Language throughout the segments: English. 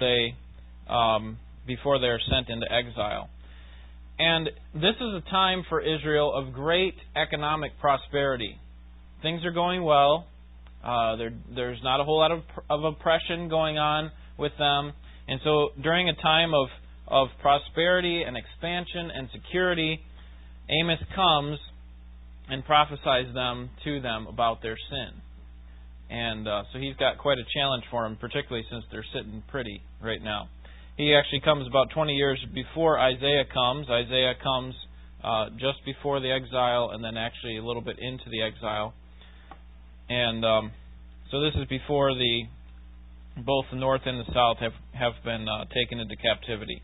they um, before they are sent into exile. And this is a time for Israel of great economic prosperity. Things are going well. Uh, there, there's not a whole lot of, of oppression going on with them. And so during a time of, of prosperity and expansion and security, Amos comes and prophesies them to them about their sin. And uh, so he's got quite a challenge for him, particularly since they're sitting pretty right now. He actually comes about 20 years before Isaiah comes. Isaiah comes uh, just before the exile, and then actually a little bit into the exile. And um, so this is before the both the north and the south have have been uh, taken into captivity.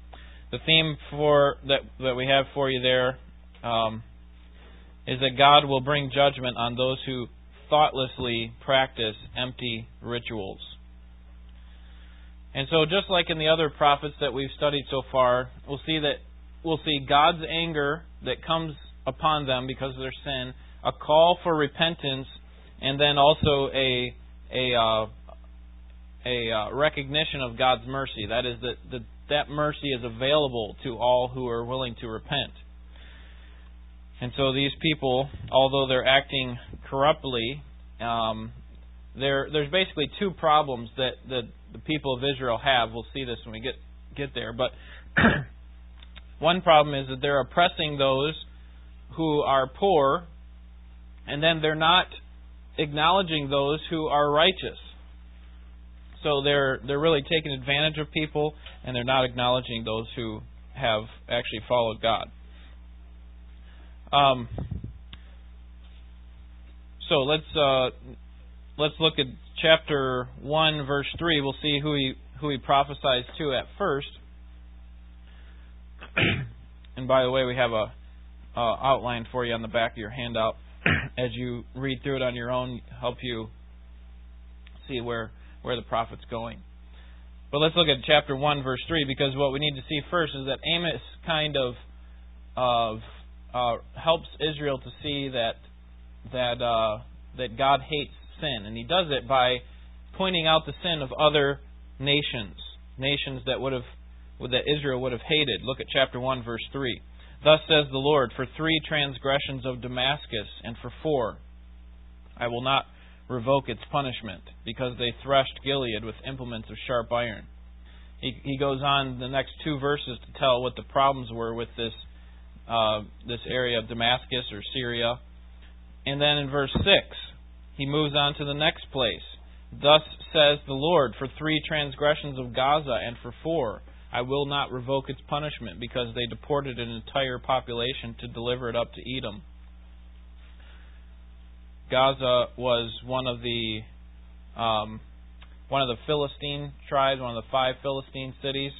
The theme for that that we have for you there um, is that God will bring judgment on those who thoughtlessly practice empty rituals. And so, just like in the other prophets that we've studied so far, we'll see that we'll see God's anger that comes upon them because of their sin, a call for repentance, and then also a a uh, a uh, recognition of God's mercy. That is that that that mercy is available to all who are willing to repent. And so these people, although they're acting corruptly, um, there there's basically two problems that the the people of Israel have. We'll see this when we get get there. But one problem is that they're oppressing those who are poor, and then they're not acknowledging those who are righteous. So they're they're really taking advantage of people, and they're not acknowledging those who have actually followed God. Um, so let's uh, let's look at chapter one, verse three. We'll see who he who he prophesies to at first. and by the way, we have a uh, outline for you on the back of your handout as you read through it on your own. Help you see where where the prophet's going. But let's look at chapter one, verse three, because what we need to see first is that Amos kind of of uh, helps Israel to see that that uh, that God hates sin, and He does it by pointing out the sin of other nations, nations that would have that Israel would have hated. Look at chapter one, verse three. Thus says the Lord: For three transgressions of Damascus, and for four, I will not revoke its punishment, because they threshed Gilead with implements of sharp iron. He, he goes on the next two verses to tell what the problems were with this uh, this area of Damascus or Syria. And then in verse 6, he moves on to the next place. Thus says the Lord, for three transgressions of Gaza and for four, I will not revoke its punishment, because they deported an entire population to deliver it up to Edom. Gaza was one of the um, one of the Philistine tribes, one of the five Philistine cities.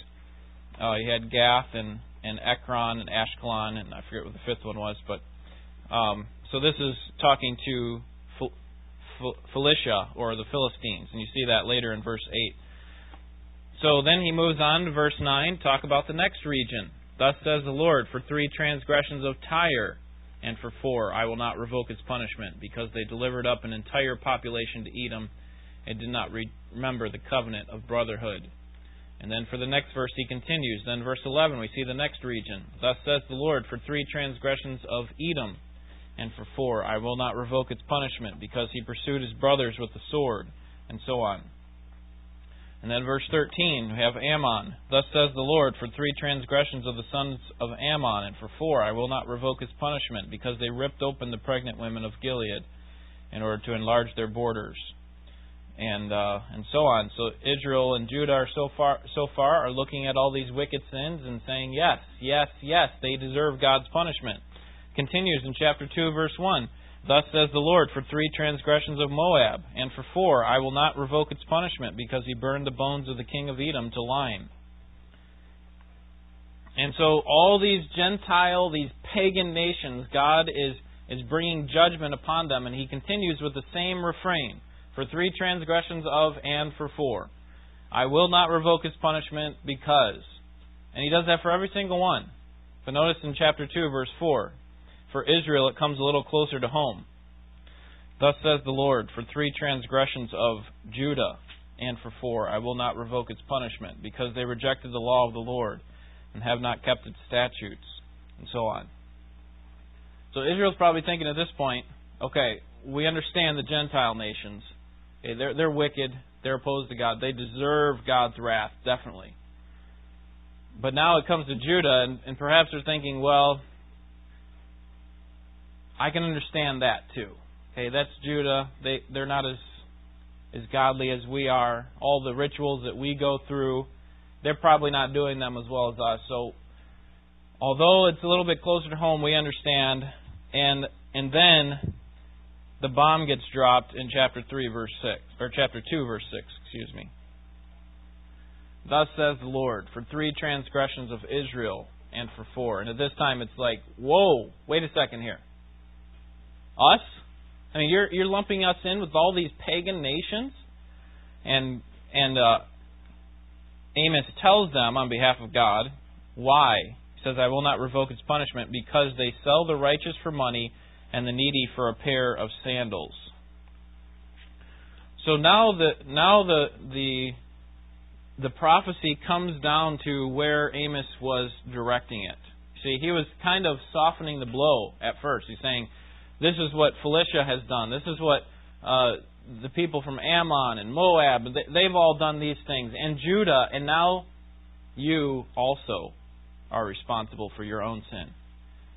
Uh, you had Gath and and Ekron and Ashkelon, and I forget what the fifth one was. But um, so this is talking to Philistia or the Philistines, and you see that later in verse eight. So then he moves on to verse nine, talk about the next region. Thus says the Lord, for three transgressions of Tyre, and for four I will not revoke its punishment, because they delivered up an entire population to Edom and did not re- remember the covenant of brotherhood. And then for the next verse, he continues. Then, verse 11, we see the next region. Thus says the Lord, for three transgressions of Edom, and for four, I will not revoke its punishment, because he pursued his brothers with the sword, and so on. And then, verse 13, we have Ammon. Thus says the Lord, for three transgressions of the sons of Ammon, and for four, I will not revoke its punishment, because they ripped open the pregnant women of Gilead in order to enlarge their borders and uh, and so on. So Israel and Judah are so far so far are looking at all these wicked sins and saying, yes, yes, yes, they deserve God's punishment. Continues in chapter two, verse one. Thus says the Lord, for three transgressions of Moab, and for four I will not revoke its punishment, because he burned the bones of the king of Edom to lime. And so all these Gentile, these pagan nations, God is is bringing judgment upon them, and he continues with the same refrain for three transgressions of and for four. I will not revoke his punishment because. And he does that for every single one. But notice in chapter 2, verse 4, for Israel it comes a little closer to home. Thus says the Lord, for three transgressions of Judah, and for 4, I will not revoke its punishment, because they rejected the law of the Lord and have not kept its statutes, and so on. So Israel's probably thinking at this point, okay, we understand the Gentile nations. Okay, they're, they're wicked. They're opposed to God. They deserve God's wrath, definitely. But now it comes to Judah, and, and perhaps they're thinking, well, I can understand that too. Okay, that's Judah. They they're not as as godly as we are. All the rituals that we go through, they're probably not doing them as well as us. So although it's a little bit closer to home, we understand and and then the bomb gets dropped in chapter 3 verse 6 or chapter 2 verse 6, excuse me. Thus says the Lord, for three transgressions of Israel and for four. And at this time it's like, whoa, wait a second here. Us? I mean, you're you're lumping us in with all these pagan nations, and and uh, Amos tells them on behalf of God why. He says, "I will not revoke its punishment because they sell the righteous for money and the needy for a pair of sandals." So now the now the the the prophecy comes down to where Amos was directing it. See, he was kind of softening the blow at first. He's saying, this is what Philistia has done. This is what uh, the people from Ammon and Moab, they've all done these things. And Judah, and now you also are responsible for your own sin.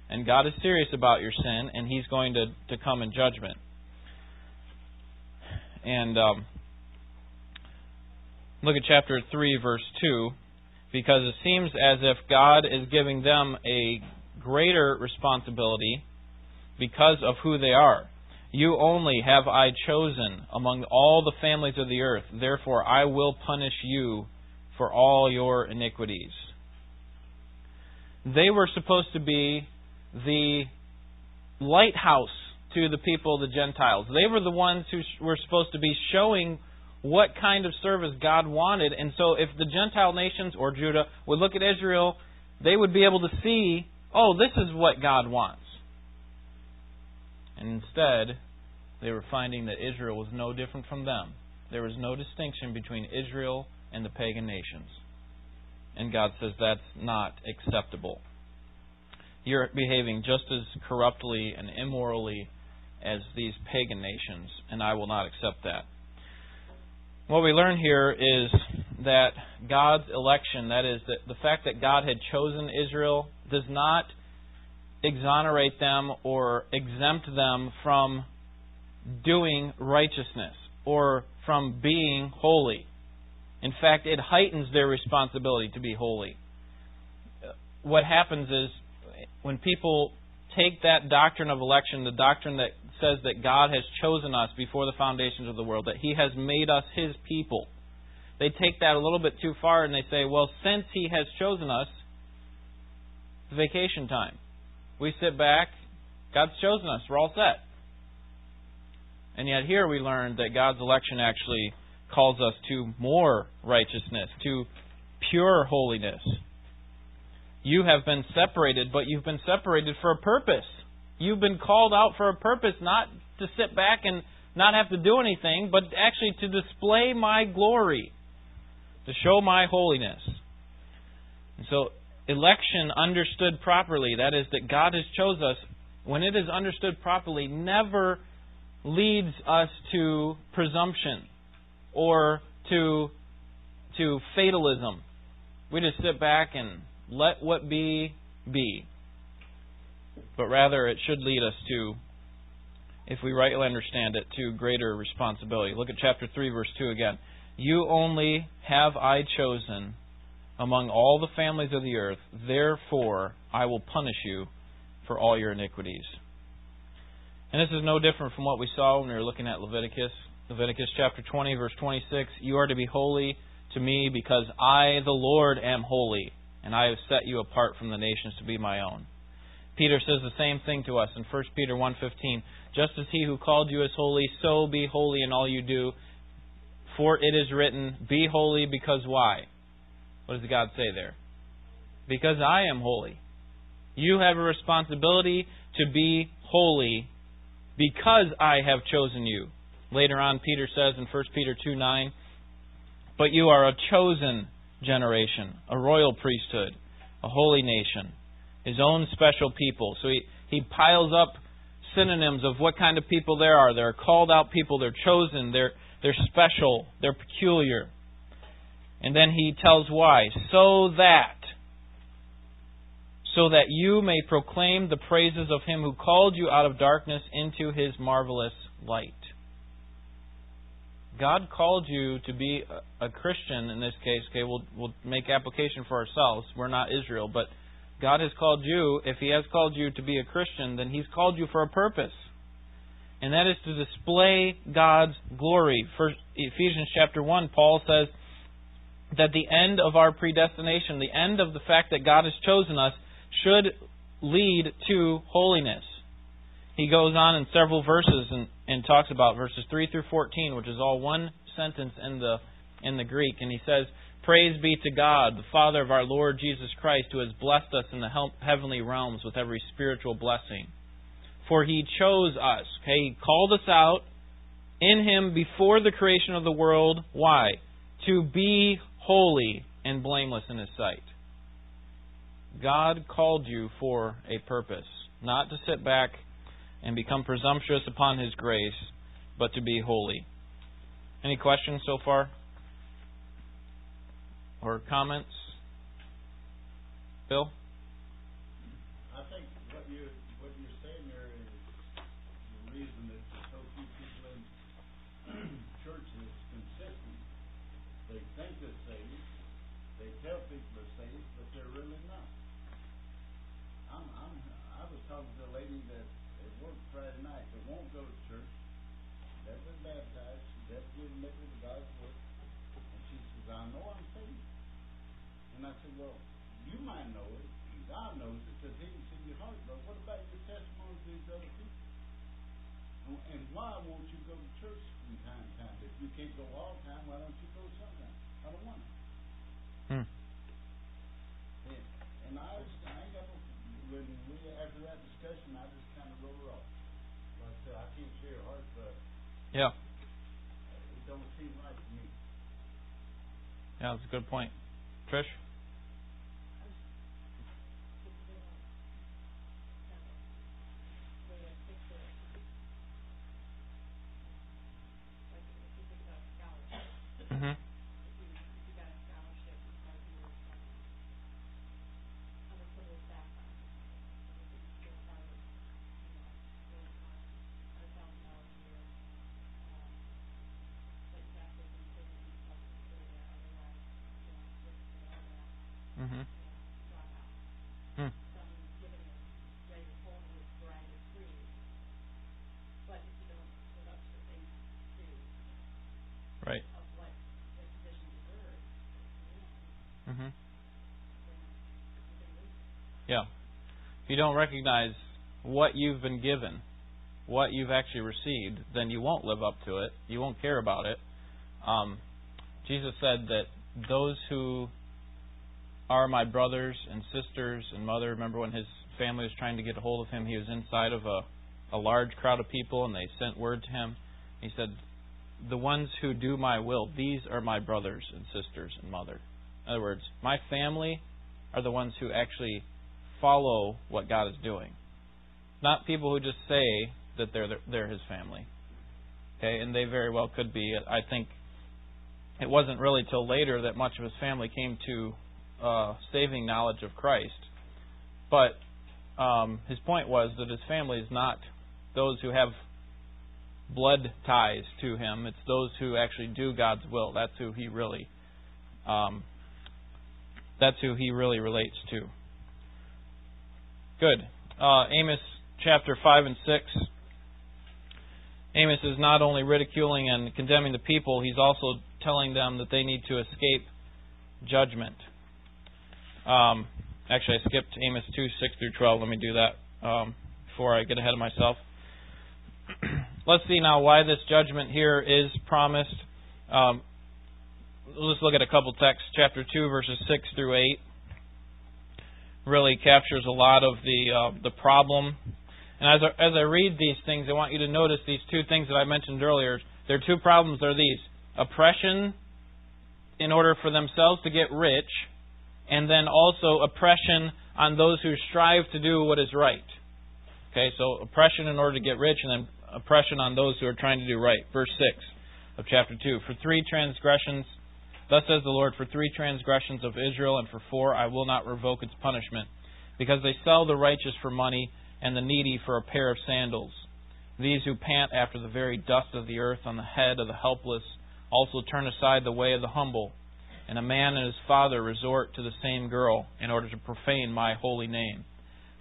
And God is serious about your sin, and He's going to, to come in judgment. And um, look at chapter 3, verse 2, because it seems as if God is giving them a greater responsibility because of who they are. You only have I chosen among all the families of the earth. Therefore, I will punish you for all your iniquities. They were supposed to be the lighthouse to the people the Gentiles. They were the ones who were supposed to be showing what kind of service God wanted. And so, if the Gentile nations or Judah would look at Israel, they would be able to see, oh, this is what God wants. And instead, they were finding that Israel was no different from them. There was no distinction between Israel and the pagan nations. And God says that's not acceptable. You're behaving just as corruptly and immorally as these pagan nations, and I will not accept that. What we learn here is that God's election, that is, the fact that God had chosen Israel, does not exonerate them or exempt them from doing righteousness or from being holy. In fact, it heightens their responsibility to be holy. What happens is when people take that doctrine of election, the doctrine that says that God has chosen us before the foundations of the world, that He has made us His people, they take that a little bit too far and they say, well, since He has chosen us, it's vacation time. We sit back. God's chosen us. We're all set. And yet here we learn that God's election actually calls us to more righteousness, to pure holiness. You have been separated, but you've been separated for a purpose. You've been called out for a purpose, not to sit back and not have to do anything, but actually to display my glory, to show my holiness. And so election understood properly, that is, that God has chose us, when it is understood properly, never leads us to presumption or to to fatalism. We just sit back and let what be be. But rather it should lead us to if we rightly understand it to greater responsibility. Look at chapter 3 verse 2 again. You only have I chosen among all the families of the earth. Therefore, I will punish you for all your iniquities. And this is no different from what we saw when we were looking at Leviticus. Leviticus chapter 20, verse 26 You are to be holy to me because I, the Lord, am holy, and I have set you apart from the nations to be my own. Peter says the same thing to us in 1 Peter 1:15. Just as he who called you is holy, so be holy in all you do. For it is written, Be holy because why? What does God say there? Because I am holy. You have a responsibility to be holy because I have chosen you. Later on, Peter says in 1 Peter 2:9, But you are a chosen generation, a royal priesthood, a holy nation, his own special people. So he, he piles up synonyms of what kind of people there are. They're called out people, they're chosen, they're, they're special, they're peculiar. And then he tells why. So that, so that you may proclaim the praises of him who called you out of darkness into his marvelous light. God called you to be a Christian in this case. Okay, we'll we'll make application for ourselves. We're not Israel, but God has called you. If He has called you to be a Christian, then He's called you for a purpose, and that is to display God's glory. For Ephesians chapter one, Paul says that the end of our predestination, the end of the fact that God has chosen us, should lead to holiness. He goes on in several verses and, and talks about verses 3 through 14, which is all one sentence in the, in the Greek. And he says, Praise be to God, the Father of our Lord Jesus Christ, who has blessed us in the heavenly realms with every spiritual blessing. For he chose us. Okay, he called us out in him before the creation of the world. Why? To be holy and blameless in his sight. God called you for a purpose, not to sit back and become presumptuous upon His grace, but to be holy. Any questions so far? Or comments? Bill? I think what you what you're saying there is the reason that so few people in church is consistent. They think they're saved, they tell people they're saved, but they're really not. I'm I'm I was talking to a lady that work Friday night that won't go to church, never been baptized, she never been admitted to God's work, and she says, I know I'm saved. And I said, Well, you might know it, and God knows it, because He can see your heart. But what about your testimony to these other people? And why won't you go to church from time to time? If you can't go all the time, why don't you go sometimes? I don't want to. Hmm. And, and I, I ain't got no, when we, after that discussion, I just kind of wrote it off. Like I said, I can't share your heart, but Yeah. It don't seem right to me. Yeah, that's a good point. Trish? Mm-hmm. Mm-hmm. Yeah. If you don't recognize what you've been given, what you've actually received, then you won't live up to it. You won't care about it. Um, Jesus said that those who are my brothers and sisters and mother, remember when his family was trying to get a hold of him, he was inside of a, a large crowd of people and they sent word to him. He said, The ones who do my will, these are my brothers and sisters and mother. In other words, my family are the ones who actually follow what God is doing. Not people who just say that they're they're his family. Okay, and they very well could be. I think it wasn't really till later that much of his family came to uh, saving knowledge of Christ. But um, his point was that his family is not those who have blood ties to him. It's those who actually do God's will. That's who he really um, that's who he really relates to. Good. Uh, Amos chapter 5 and 6. Amos is not only ridiculing and condemning the people, he's also telling them that they need to escape judgment. Um, actually, I skipped Amos 2 6 through 12. Let me do that um, before I get ahead of myself. Let's see now why this judgment here is promised. Um, let's look at a couple texts. Chapter 2, verses 6 through 8 really captures a lot of the uh, the problem. And as I, as I read these things, I want you to notice these two things that I mentioned earlier. There are two problems. Are these oppression in order for themselves to get rich, and then also oppression on those who strive to do what is right. Okay, so oppression in order to get rich, and then oppression on those who are trying to do right. Verse 6 of chapter 2. For three transgressions, thus says the Lord, for three transgressions of Israel, and for four I will not revoke its punishment, because they sell the righteous for money, and the needy for a pair of sandals. These who pant after the very dust of the earth on the head of the helpless also turn aside the way of the humble. And a man and his father resort to the same girl in order to profane my holy name.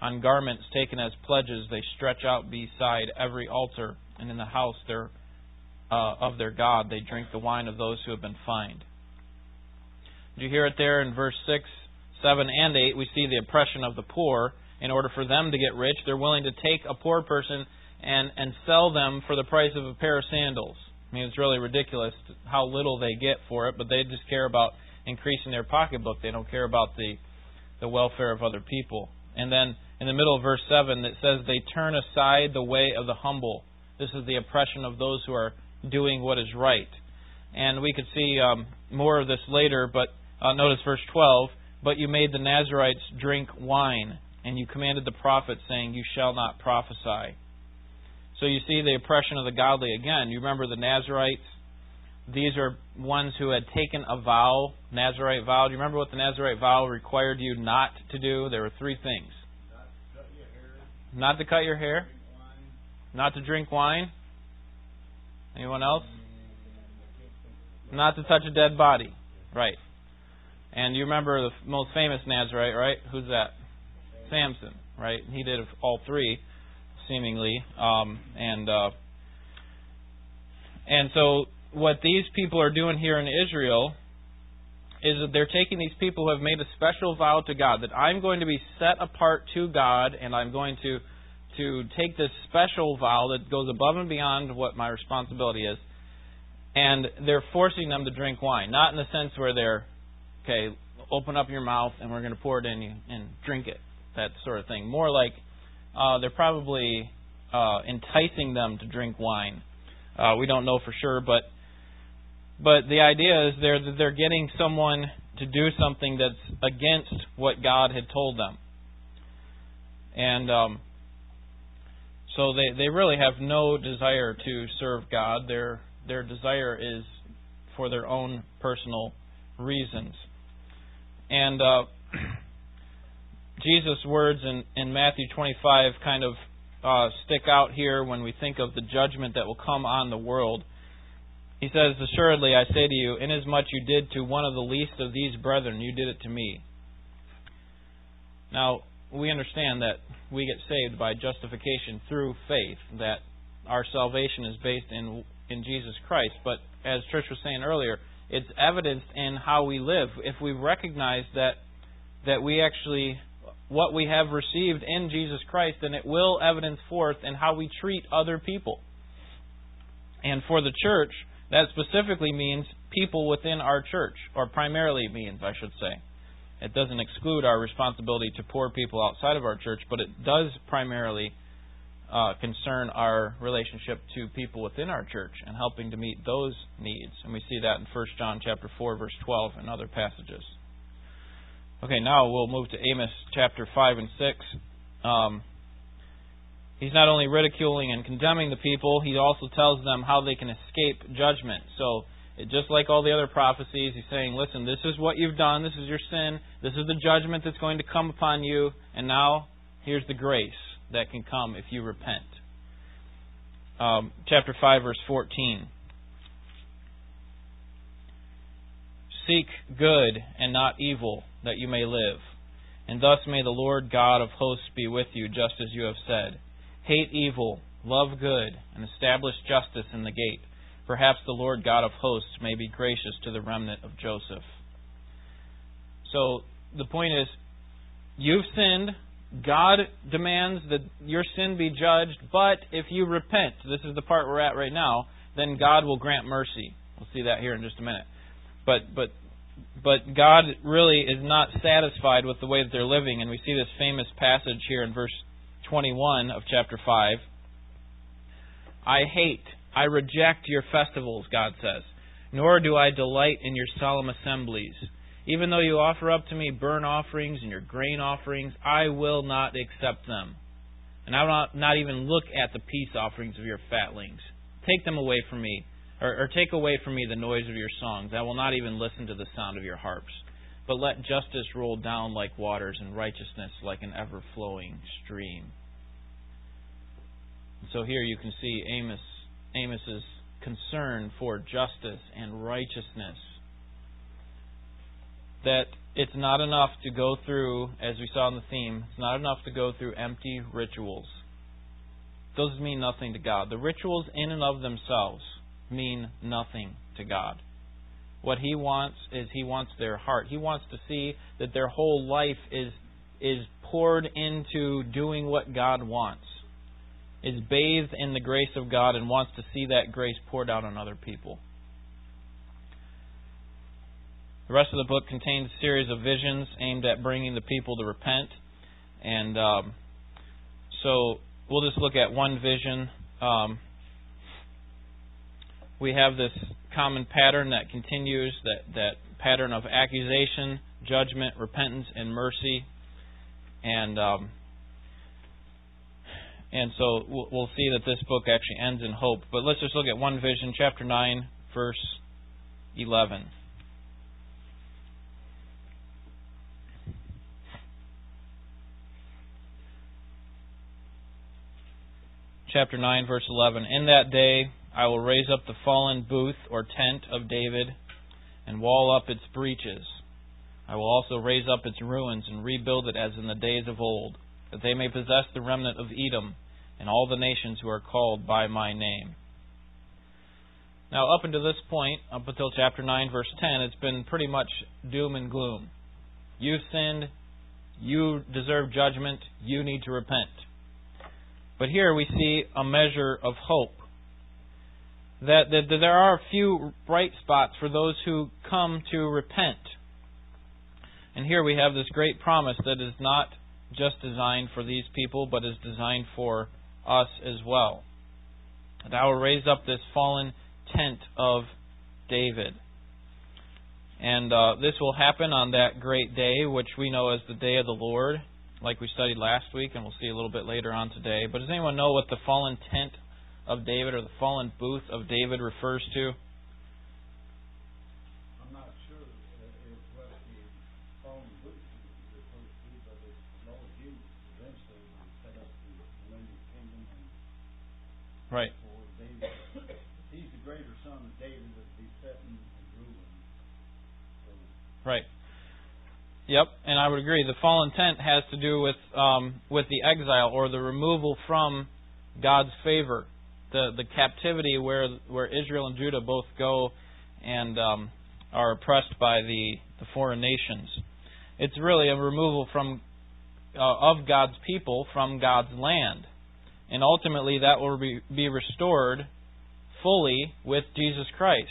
On garments taken as pledges they stretch out beside every altar, and in the house their, uh, of their God they drink the wine of those who have been fined. Did you hear it there in verse 6, 7, and 8? We see the oppression of the poor. In order for them to get rich, they're willing to take a poor person and, and sell them for the price of a pair of sandals. Mean, it's really ridiculous how little they get for it, but they just care about increasing their pocketbook. They don't care about the, the welfare of other people. And then in the middle of verse 7, it says, They turn aside the way of the humble. This is the oppression of those who are doing what is right. And we could see um, more of this later, but uh, notice verse 12. But you made the Nazarites drink wine, and you commanded the prophets, saying, You shall not prophesy. So you see the oppression of the godly again. You remember the Nazarites? These are ones who had taken a vow, Nazarite vow. Do you remember what the Nazarite vow required you not to do? There were three things. Not to cut your hair. Not to drink wine. Anyone else? Not to touch a dead body. Right. And you remember the most famous Nazarite, right? Who's that? Samson, right? He did all three seemingly. Um, and uh, and so what these people are doing here in Israel is that they're taking these people who have made a special vow to God that I'm going to be set apart to God and I'm going to to take this special vow that goes above and beyond what my responsibility is and they're forcing them to drink wine not in the sense where they're okay open up your mouth and we're going to pour it in you and drink it that sort of thing more like uh, they're probably uh, enticing them to drink wine. Uh, we don't know for sure, but but the idea is they're they're getting someone to do something that's against what God had told them, and um, so they they really have no desire to serve God. Their their desire is for their own personal reasons, and. Uh, Jesus' words in, in Matthew 25 kind of uh, stick out here when we think of the judgment that will come on the world. He says, Assuredly, I say to you, inasmuch you did to one of the least of these brethren, you did it to me. Now, we understand that we get saved by justification through faith, that our salvation is based in, in Jesus Christ. But as Trish was saying earlier, it's evidenced in how we live. If we recognize that that we actually what we have received in Jesus Christ, and it will evidence forth in how we treat other people. And for the church, that specifically means people within our church, or primarily means, I should say. It doesn't exclude our responsibility to poor people outside of our church, but it does primarily uh, concern our relationship to people within our church and helping to meet those needs. And we see that in 1 John chapter 4 verse 12 and other passages. Okay, now we'll move to Amos chapter 5 and 6. Um, he's not only ridiculing and condemning the people, he also tells them how they can escape judgment. So, it, just like all the other prophecies, he's saying, listen, this is what you've done, this is your sin, this is the judgment that's going to come upon you, and now here's the grace that can come if you repent. Um, chapter 5, verse 14. Seek good and not evil, that you may live. And thus may the Lord God of hosts be with you, just as you have said. Hate evil, love good, and establish justice in the gate. Perhaps the Lord God of hosts may be gracious to the remnant of Joseph. So the point is, you've sinned. God demands that your sin be judged, but if you repent, this is the part we're at right now, then God will grant mercy. We'll see that here in just a minute. But but but God really is not satisfied with the way that they're living, and we see this famous passage here in verse 21 of chapter 5. I hate, I reject your festivals, God says. nor do I delight in your solemn assemblies. Even though you offer up to me burnt offerings and your grain offerings, I will not accept them. And I will not, not even look at the peace offerings of your fatlings. Take them away from me, or, or take away from me the noise of your songs. I will not even listen to the sound of your harps. But let justice roll down like waters and righteousness like an ever flowing stream. So here you can see Amos Amos's concern for justice and righteousness. That it's not enough to go through, as we saw in the theme, it's not enough to go through empty rituals. Those mean nothing to God. The rituals in and of themselves mean nothing to God. What he wants is he wants their heart. He wants to see that their whole life is is poured into doing what God wants is bathed in the grace of God and wants to see that grace poured out on other people. The rest of the book contains a series of visions aimed at bringing the people to repent. And um, so we'll just look at one vision. Um, we have this common pattern that continues that, that pattern of accusation, judgment, repentance, and mercy. And um, and so we'll, we'll see that this book actually ends in hope. But let's just look at one vision, chapter 9, verse 11. Chapter 9, verse 11. In that day I will raise up the fallen booth or tent of David and wall up its breaches. I will also raise up its ruins and rebuild it as in the days of old that they may possess the remnant of Edom and all the nations who are called by my name. Now, up until this point, up until chapter 9, verse 10, it's been pretty much doom and gloom. You've sinned. You deserve judgment. You need to repent. But here we see a measure of hope. That, that, that there are a few bright spots for those who come to repent. And here we have this great promise that is not just designed for these people, but is designed for us as well. And I will raise up this fallen tent of David. And uh, this will happen on that great day, which we know as the day of the Lord, like we studied last week, and we'll see a little bit later on today. But does anyone know what the fallen tent of David or the fallen booth of David refers to? Right. He's the greater son of David that be setting and ruling. So. Right. Yep, and I would agree. The fallen tent has to do with um, with the exile or the removal from God's favor, the the captivity where where Israel and Judah both go and um, are oppressed by the the foreign nations. It's really a removal from uh, of God's people from God's land and ultimately that will be be restored fully with Jesus Christ.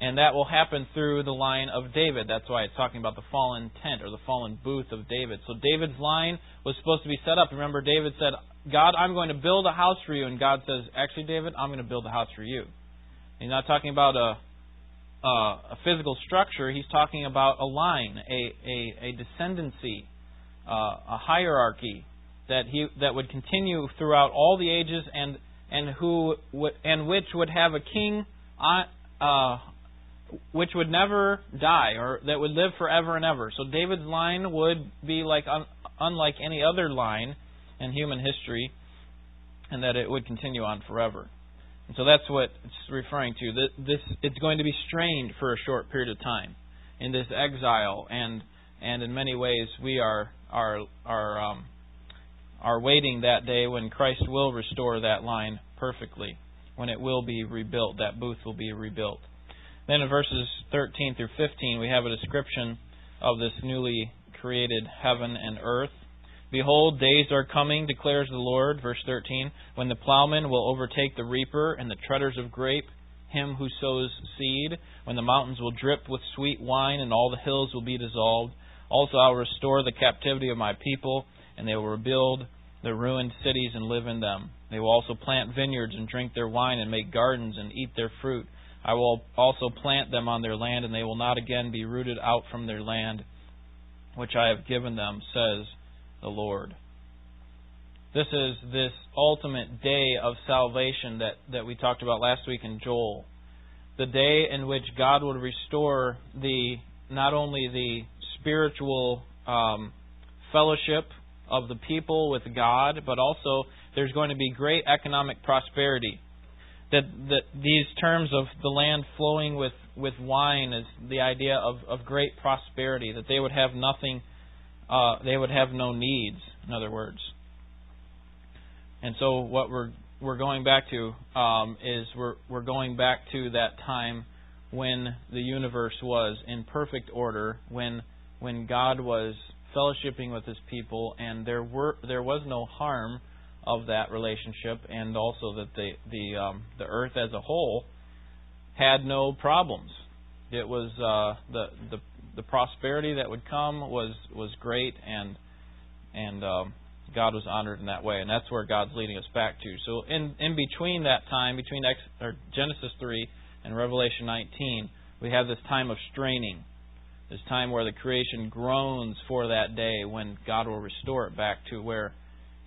And that will happen through the line of David. That's why it's talking about the fallen tent or the fallen booth of David. So David's line was supposed to be set up. Remember, David said, God, I'm going to build a house for you. And God says, Actually, David, I'm going to build a house for you. He's not talking about a, a, a physical structure, he's talking about a line, a, a, a descendancy, uh, a hierarchy that he that would continue throughout all the ages and and who and which would have a king uh, uh, which would never die or that would live forever and ever. So David's line would be like un, unlike any other line in human history, and that it would continue on forever. And so that's what it's referring to. This it's going to be strained for a short period of time in this exile, and and in many ways we are are are um, are waiting that day when Christ will restore that line perfectly, when it will be rebuilt, that booth will be rebuilt. Then in verses 13 through 15, we have a description of this newly created heaven and earth. Behold, days are coming, declares the Lord, verse 13, when the plowman will overtake the reaper and the treaders of grape, him who sows seed, when the mountains will drip with sweet wine and all the hills will be dissolved. Also I will restore the captivity of my people and they will rebuild the ruined cities and live in them. They will also plant vineyards and drink their wine and make gardens and eat their fruit. I will also plant them on their land, and they will not again be rooted out from their land, which I have given them, says the Lord. This is this ultimate day of salvation that, that we talked about last week in Joel. The day in which God would restore the not only the spiritual um, fellowship of the people with God, but also there's going to be great economic prosperity. That, that these terms of the land flowing with, with wine is the idea of, of great prosperity, that they would have nothing, uh, they would have no needs, in other words. And so what we're we're going back to um, is we're we're going back to that time when the universe was in perfect order, when when God was fellowshipping with His people, and there were there was no harm of that relationship, and also that the the um, the earth as a whole had no problems. It was uh, the the the prosperity that would come was was great, and and um, God was honored in that way, and that's where God's leading us back to. So in in between that time, between or Genesis three and Revelation nineteen, we have this time of straining, this time where the creation groans for that day when God will restore it back to where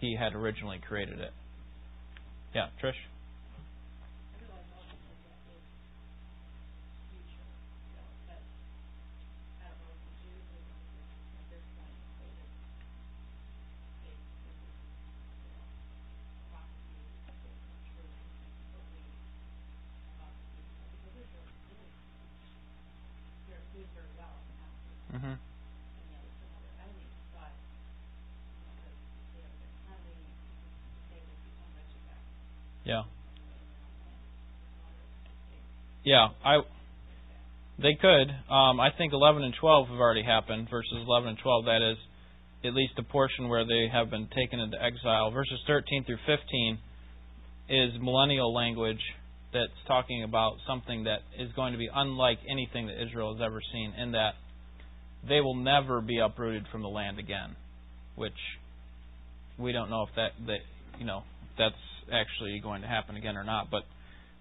He had originally created it. Yeah, Trish. Mm-hmm. Yeah. Yeah, I. They could. Um, I think 11 and 12 have already happened. Verses 11 and 12, that is, at least a portion where they have been taken into exile. Verses 13 through 15 is millennial language that's talking about something that is going to be unlike anything that Israel has ever seen, in that they will never be uprooted from the land again, which we don't know if that that you know that's actually going to happen again or not, but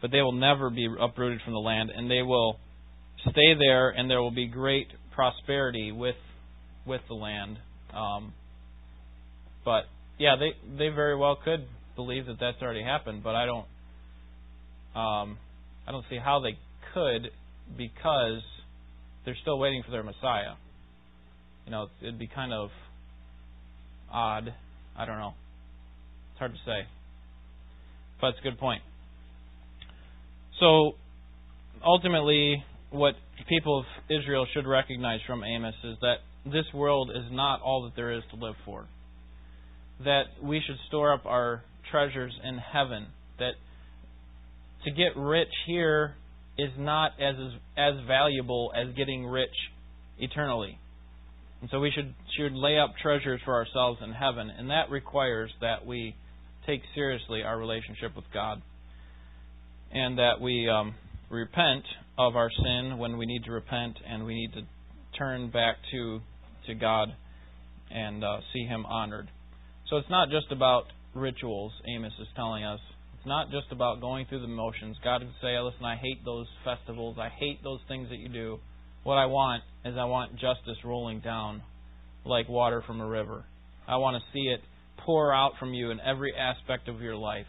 but they will never be uprooted from the land, and they will stay there, and there will be great prosperity with with the land. Um, but yeah, they they very well could believe that that's already happened, but I don't um, I don't see how they could because they're still waiting for their Messiah you know, it'd be kind of odd. I don't know. It's hard to say. But it's a good point. So, ultimately, what people of Israel should recognize from Amos is that this world is not all that there is to live for. That we should store up our treasures in heaven. That to get rich here is not as as valuable as getting rich eternally. And so we should, should lay up treasures for ourselves in heaven, and that requires that we take seriously our relationship with God, and that we um, repent of our sin when we need to repent, and we need to turn back to to God and uh, see Him honored. So it's not just about rituals. Amos is telling us it's not just about going through the motions. God would say, "Listen, I hate those festivals. I hate those things that you do." What I want is I want justice rolling down like water from a river. I want to see it pour out from you in every aspect of your life.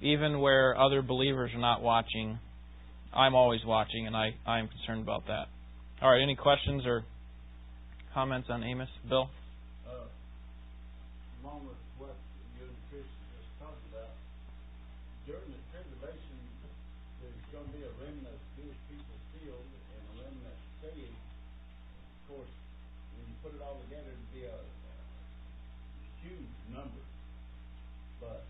Even where other believers are not watching, I'm always watching, and I, I am concerned about that. All right, any questions or comments on Amos? Bill? Uh, along with what you and Chris just talked about, during the tribulation, there's going to be a remnant of Jewish people still, and a remnant saved. Of course, when you put it all together, it'd be a, a huge number. But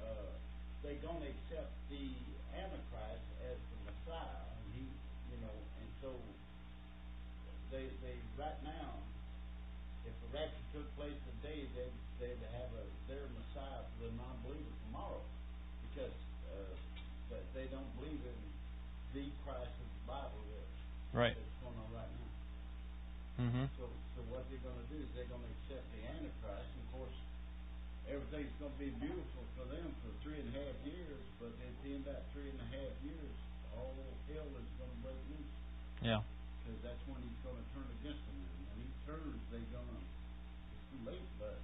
uh, they're going to accept the Antichrist as the Messiah, and he, you know, and so they they right now, if the rapture took place today, they'd they'd have a their Messiah for the non-believer tomorrow, because uh, that they don't believe in the Christ of the Bible that, Right. that's going on right now. Mm-hmm. So so what they're going to do is they're going to accept the Antichrist, and of course, everything's going to be beautiful for them for three and a half years, but at the end of that three and a half years, all hell is gonna break loose, Yeah. because that's when he's gonna turn against them. And when he turns, they gonna, it's too late, but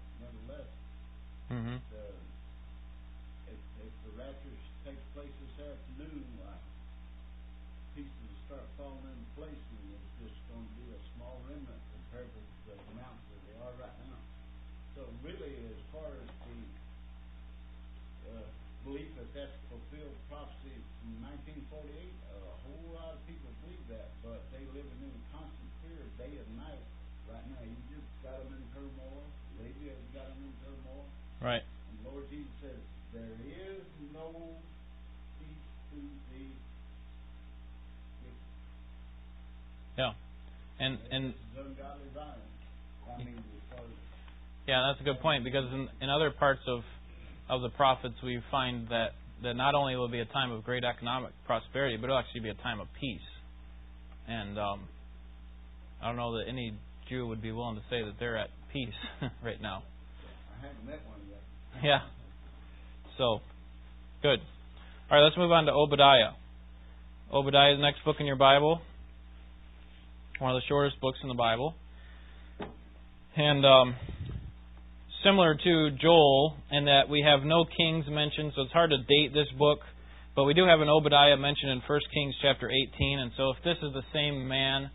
48, uh, a whole lot of people believe that, but they live in constant fear day and night right now. You just got them in turmoil. Lydia has got them in turmoil. Right. And Lord Jesus says, there is no peace to thee. Yeah. And, and, yeah, that's a good point because in, in other parts of of the prophets we find that that not only will it be a time of great economic prosperity, but it'll actually be a time of peace. And um, I don't know that any Jew would be willing to say that they're at peace right now. I haven't met one yet. Yeah. So, good. All right, let's move on to Obadiah. Obadiah is the next book in your Bible. One of the shortest books in the Bible. And um, similar to Joel, in that we have no kings mentioned, so it's hard to date this book. But we do have an Obadiah mentioned in 1 Kings chapter 18, and so if this is the same man,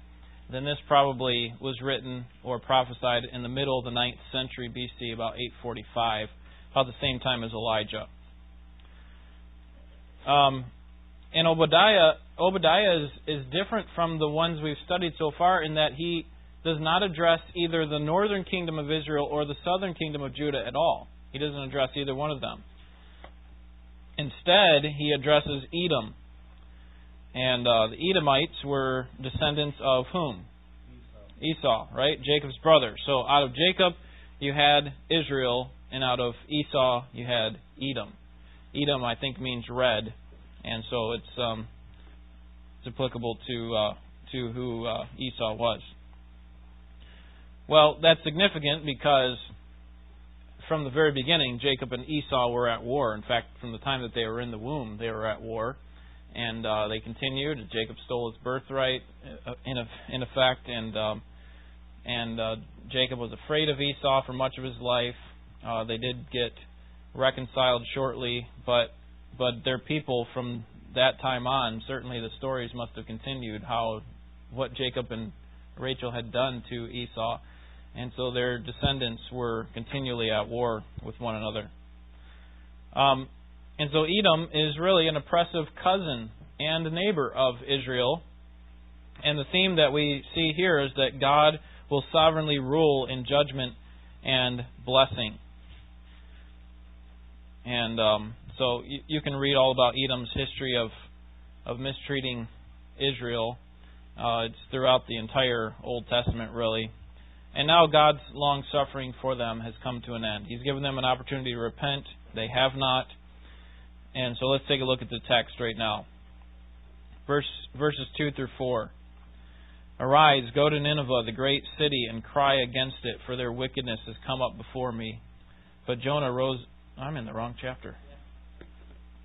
then this probably was written or prophesied in the middle of the 9th century BC, about 845 about the same time as Elijah. Um, and Obadiah, Obadiah is, is different from the ones we've studied so far in that he does not address either the northern kingdom of Israel or the southern kingdom of Judah at all. He doesn't address either one of them. Instead, he addresses Edom. And uh, the Edomites were descendants of whom? Esau, Esau, right? Jacob's brother. So out of Jacob, you had Israel, and out of Esau you had Edom. Edom, I think, means red, and so it's um, it's applicable to uh, to who uh, Esau was. Well, that's significant because from the very beginning, Jacob and Esau were at war. In fact, from the time that they were in the womb, they were at war, and uh, they continued. Jacob stole his birthright, uh, in in effect, and um, and uh, Jacob was afraid of Esau for much of his life. Uh, they did get reconciled shortly, but but their people from that time on, certainly the stories must have continued how what Jacob and Rachel had done to Esau, and so their descendants were continually at war with one another. Um, and so Edom is really an oppressive cousin and neighbor of Israel. And the theme that we see here is that God will sovereignly rule in judgment and blessing. And um, so you, you, can read all about Edom's history of of mistreating Israel. Uh, it's throughout the entire Old Testament, really. And now God's long suffering for them has come to an end. He's given them an opportunity to repent. They have not. And so let's take a look at the text right now. Verse, verses 2 through 4. Arise, go to Nineveh, the great city, and cry against it, for their wickedness has come up before me. But Jonah rose. I'm in the wrong chapter.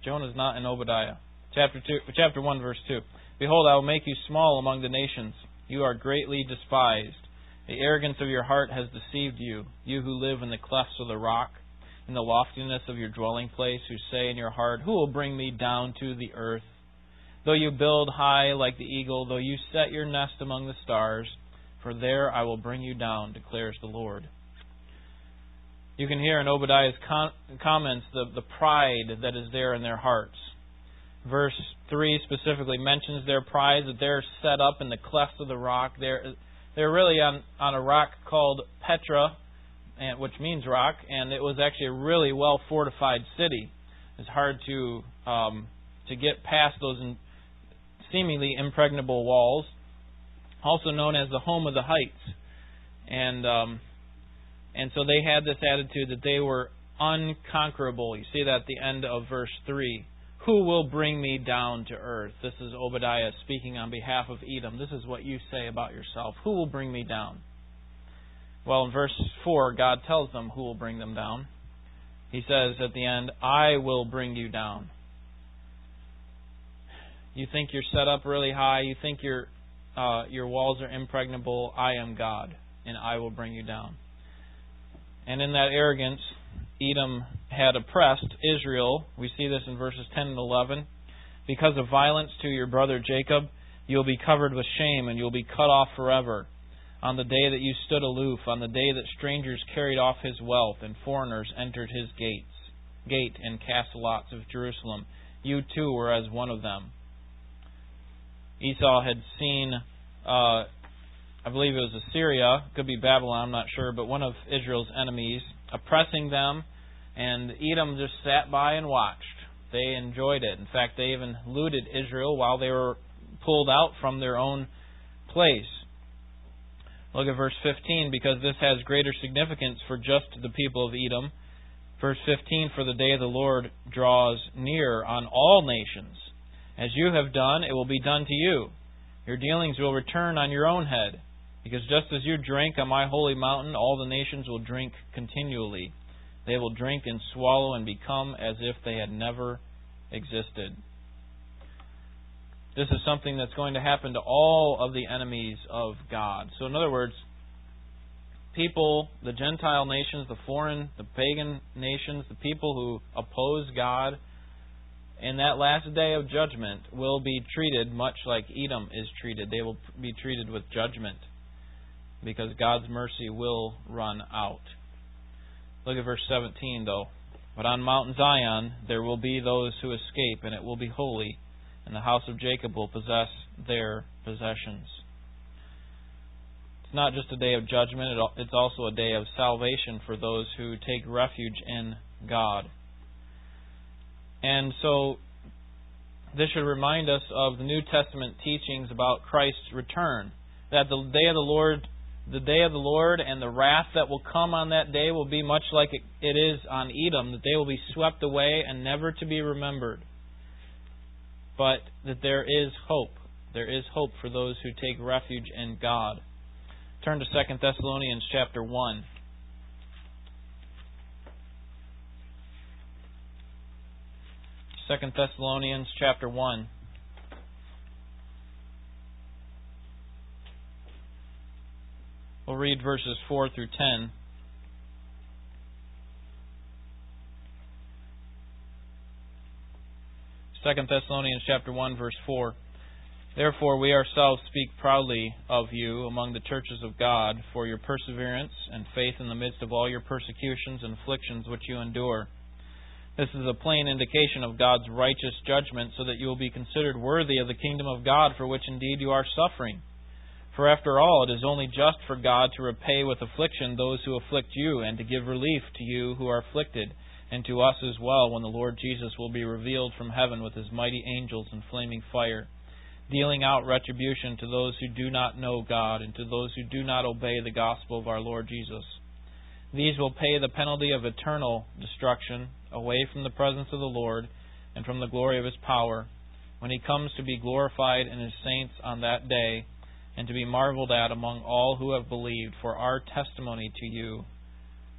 Jonah's not in Obadiah. Chapter two, chapter one, verse two. Behold, I will make you small among the nations. You are greatly despised. The arrogance of your heart has deceived you. You who live in the clefts of the rock, in the loftiness of your dwelling place, who say in your heart, Who will bring me down to the earth? Though you build high like the eagle, though you set your nest among the stars, for there I will bring you down, declares the Lord. You can hear in Obadiah's com- comments the, the pride that is there in their hearts. Verse 3 specifically mentions their pride, that they're set up in the clefts of the rock. They're, they're really on, on a rock called Petra, and, which means rock, and it was actually a really well fortified city. It's hard to um, to get past those in, seemingly impregnable walls, also known as the home of the heights. And um, and so they had this attitude that they were unconquerable. You see that at the end of verse 3. Who will bring me down to earth? This is Obadiah speaking on behalf of Edom. This is what you say about yourself. Who will bring me down? Well, in verse 4, God tells them who will bring them down. He says at the end, I will bring you down. You think you're set up really high. You think your uh, your walls are impregnable. I am God, and I will bring you down. And in that arrogance, Edom had oppressed Israel. We see this in verses 10 and 11. Because of violence to your brother Jacob, you will be covered with shame, and you will be cut off forever. On the day that you stood aloof, on the day that strangers carried off his wealth, and foreigners entered his gates, gate and cast lots of Jerusalem, you too were as one of them. Esau had seen, uh, I believe it was Assyria, could be Babylon, I'm not sure, but one of Israel's enemies, oppressing them, and Edom just sat by and watched. They enjoyed it. In fact, they even looted Israel while they were pulled out from their own place. Look at verse 15, because this has greater significance for just the people of Edom. Verse 15 For the day of the Lord draws near on all nations. As you have done, it will be done to you. Your dealings will return on your own head. Because just as you drank on my holy mountain, all the nations will drink continually. They will drink and swallow and become as if they had never existed. This is something that's going to happen to all of the enemies of God. So, in other words, people, the Gentile nations, the foreign, the pagan nations, the people who oppose God, in that last day of judgment will be treated much like Edom is treated. They will be treated with judgment because God's mercy will run out. Look at verse 17, though. But on Mount Zion there will be those who escape, and it will be holy, and the house of Jacob will possess their possessions. It's not just a day of judgment, it's also a day of salvation for those who take refuge in God. And so this should remind us of the New Testament teachings about Christ's return. That the day of the Lord the day of the Lord and the wrath that will come on that day will be much like it is on Edom, that they will be swept away and never to be remembered. But that there is hope. There is hope for those who take refuge in God. Turn to 2 Thessalonians chapter 1. 2 Thessalonians chapter 1. We'll read verses 4 through 10. Second Thessalonians chapter 1 verse 4. Therefore we ourselves speak proudly of you among the churches of God for your perseverance and faith in the midst of all your persecutions and afflictions which you endure this is a plain indication of God's righteous judgment, so that you will be considered worthy of the kingdom of God, for which indeed you are suffering. For after all, it is only just for God to repay with affliction those who afflict you, and to give relief to you who are afflicted, and to us as well, when the Lord Jesus will be revealed from heaven with his mighty angels in flaming fire, dealing out retribution to those who do not know God, and to those who do not obey the gospel of our Lord Jesus. These will pay the penalty of eternal destruction away from the presence of the Lord and from the glory of his power, when he comes to be glorified in his saints on that day, and to be marveled at among all who have believed, for our testimony to you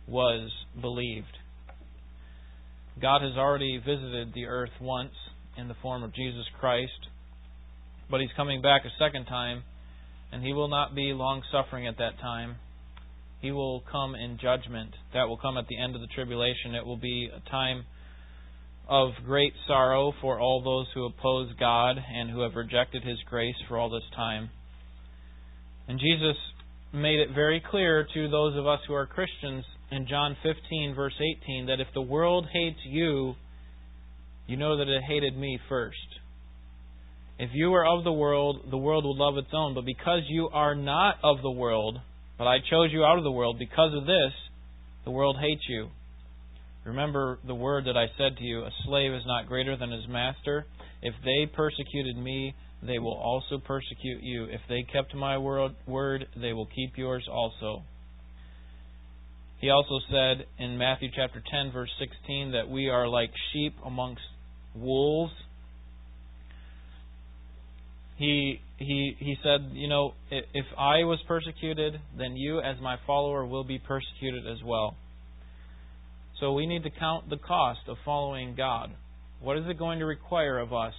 was believed. God has already visited the earth once in the form of Jesus Christ, but he's coming back a second time, and he will not be long suffering at that time. He will come in judgment. That will come at the end of the tribulation. It will be a time of great sorrow for all those who oppose God and who have rejected His grace for all this time. And Jesus made it very clear to those of us who are Christians in John 15, verse 18, that if the world hates you, you know that it hated me first. If you were of the world, the world would love its own. But because you are not of the world, but I chose you out of the world. Because of this, the world hates you. Remember the word that I said to you A slave is not greater than his master. If they persecuted me, they will also persecute you. If they kept my word, they will keep yours also. He also said in Matthew chapter 10 verse 16 that we are like sheep amongst wolves he he he said, you know, if I was persecuted, then you as my follower will be persecuted as well. So we need to count the cost of following God. What is it going to require of us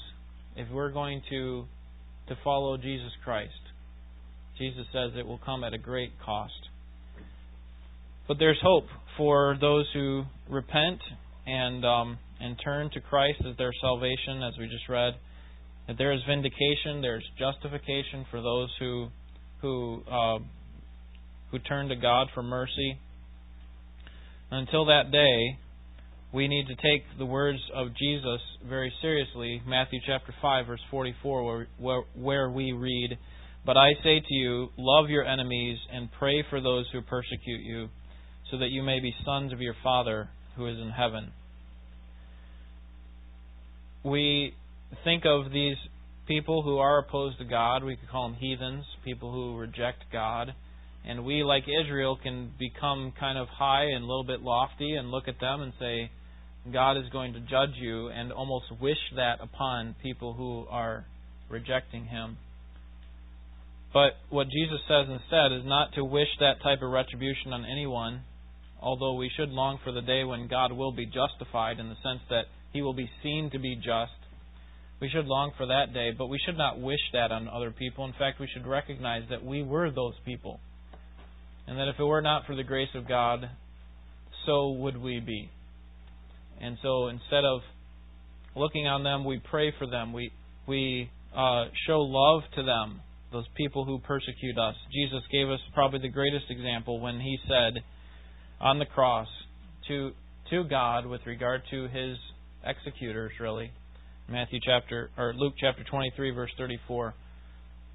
if we're going to to follow Jesus Christ. Jesus says it will come at a great cost. But there's hope for those who repent and um, and turn to Christ as their salvation, as we just read. That there is vindication, there's justification for those who who uh, who turn to God for mercy. Until that day, we need to take the words of Jesus very seriously. Matthew chapter 5 verse 44 where, where, where we read, "But I say to you, love your enemies and pray for those who persecute you, so that you may be sons of your Father who is in heaven." We think of these people who are opposed to God, we could call them heathens, people who reject God. And we, like Israel, can become kind of high and a little bit lofty and look at them and say, God is going to judge you and almost wish that upon people who are rejecting Him. But what Jesus says instead is not to wish that type of retribution on anyone, although we should long for the day when God will be justified in the sense that He will be seen to be just. We should long for that day, but we should not wish that on other people. In fact, we should recognize that we were those people. And that if it were not for the grace of God, so would we be. And so instead of looking on them, we pray for them. We we uh, show love to them, those people who persecute us. Jesus gave us probably the greatest example when he said on the cross to to God with regard to his executors, really. Matthew chapter or Luke chapter 23 verse 34.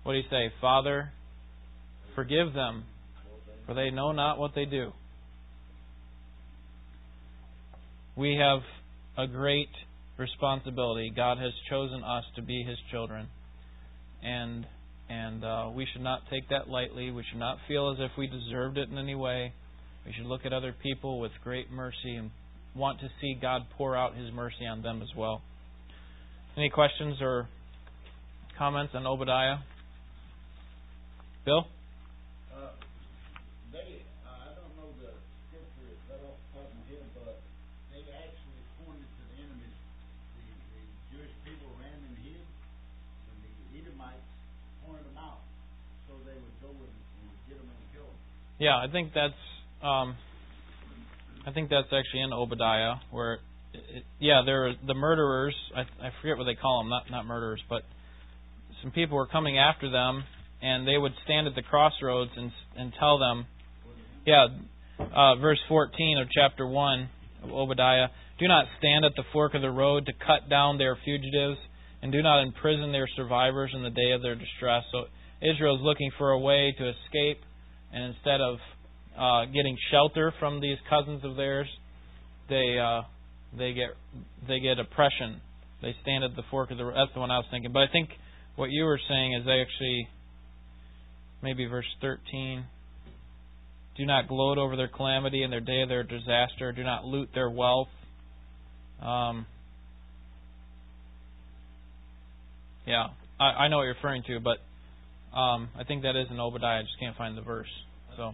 What did he say? Father, forgive them, for they know not what they do. We have a great responsibility. God has chosen us to be His children, and and uh, we should not take that lightly. We should not feel as if we deserved it in any way. We should look at other people with great mercy and want to see God pour out His mercy on them as well. Any questions or comments on Obadiah? Bill? Yeah, I think that's um, I think that's actually in Obadiah where it, yeah, there are the murderers. I, I forget what they call them, not not murderers, but some people were coming after them, and they would stand at the crossroads and and tell them, yeah, uh, verse 14 of chapter one of Obadiah. Do not stand at the fork of the road to cut down their fugitives, and do not imprison their survivors in the day of their distress. So Israel is looking for a way to escape and instead of uh, getting shelter from these cousins of theirs, they uh, they get they get oppression. They stand at the fork of the. That's the one I was thinking. But I think what you were saying is they actually maybe verse thirteen. Do not gloat over their calamity and their day of their disaster. Do not loot their wealth. Um, yeah, I, I know what you're referring to, but um, I think that is in Obadiah. I just can't find the verse. So. I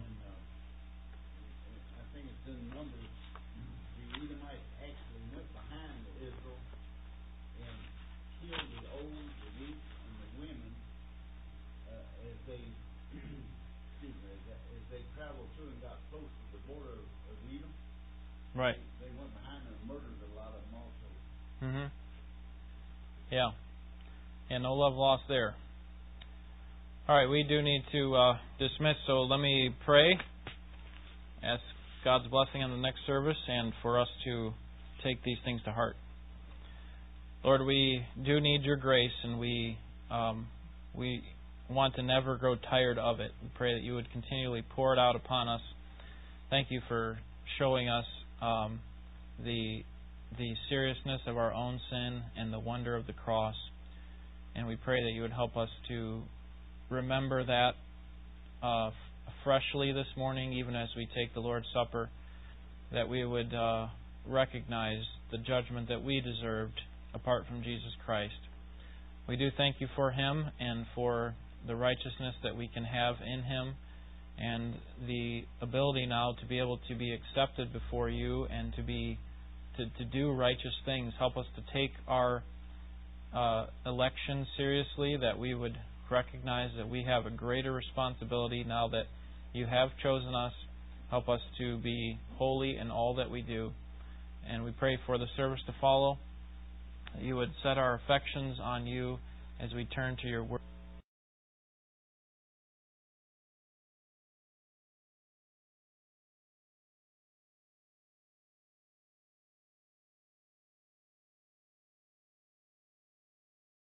think it's in Numbers. The Edomites actually went behind Israel and killed the old, the weak, and the women as they as they traveled through and got close to the border of Edom. Right. They went behind and murdered a lot of them also. Mhm. Yeah. Yeah. No love lost there. All right, we do need to uh, dismiss, so let me pray. Ask God's blessing on the next service and for us to take these things to heart. Lord, we do need your grace, and we um, we want to never grow tired of it. We pray that you would continually pour it out upon us. Thank you for showing us um, the the seriousness of our own sin and the wonder of the cross. And we pray that you would help us to remember that uh, freshly this morning, even as we take the Lord's Supper, that we would uh, recognize the judgment that we deserved apart from Jesus Christ. We do thank you for Him and for the righteousness that we can have in Him and the ability now to be able to be accepted before you and to be to, to do righteous things. Help us to take our uh, election seriously, that we would recognize that we have a greater responsibility now that you have chosen us. Help us to be holy in all that we do. And we pray for the service to follow. You would set our affections on you as we turn to your word.